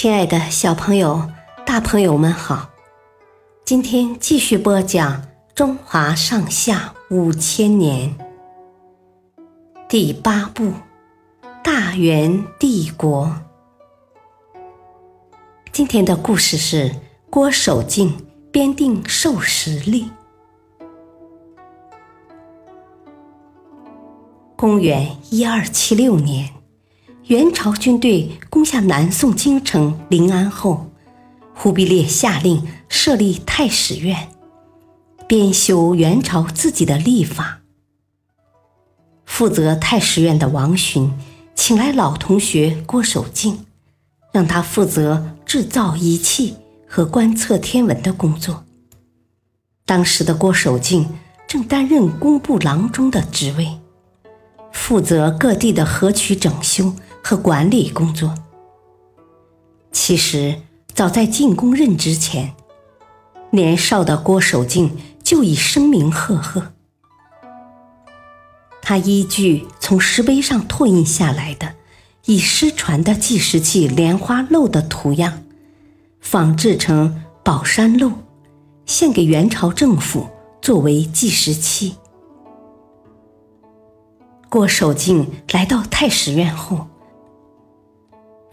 亲爱的小朋友、大朋友们好！今天继续播讲《中华上下五千年》第八部《大元帝国》。今天的故事是郭守敬编定授时历。公元一二七六年。元朝军队攻下南宋京城临安后，忽必烈下令设立太史院，编修元朝自己的历法。负责太史院的王询请来老同学郭守敬，让他负责制造仪器和观测天文的工作。当时的郭守敬正担任工部郎中的职位，负责各地的河渠整修。和管理工作。其实，早在进宫任职前，年少的郭守敬就已声名赫赫。他依据从石碑上拓印下来的已失传的计时器莲花漏的图样，仿制成宝山漏，献给元朝政府作为计时器。郭守敬来到太史院后。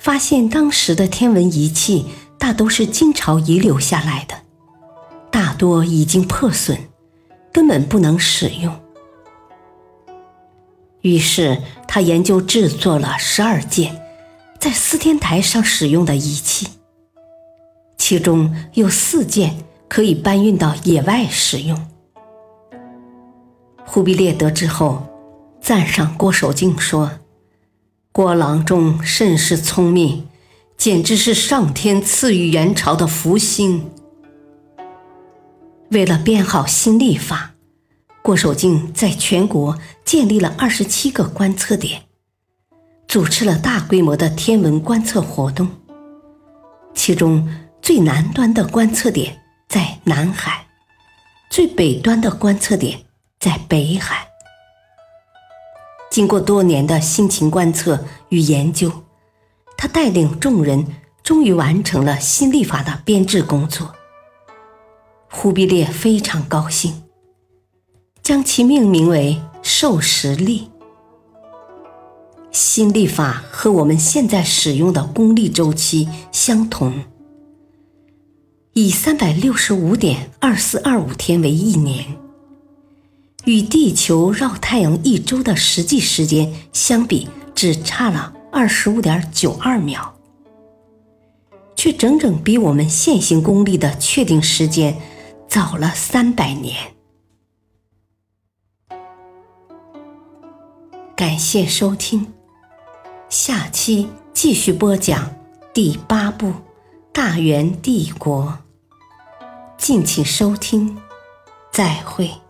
发现当时的天文仪器大都是金朝遗留下来的，大多已经破损，根本不能使用。于是他研究制作了十二件在司天台上使用的仪器，其中有四件可以搬运到野外使用。忽必烈得知后，赞赏郭守敬说。郭郎中甚是聪明，简直是上天赐予元朝的福星。为了编好新历法，郭守敬在全国建立了二十七个观测点，主持了大规模的天文观测活动。其中最南端的观测点在南海，最北端的观测点在北海。经过多年的辛勤观测与研究，他带领众人终于完成了新历法的编制工作。忽必烈非常高兴，将其命名为“授时历”。新历法和我们现在使用的公历周期相同，以三百六十五点二四二五天为一年。与地球绕太阳一周的实际时间相比，只差了二十五点九二秒，却整整比我们现行公历的确定时间早了三百年。感谢收听，下期继续播讲第八部《大元帝国》，敬请收听，再会。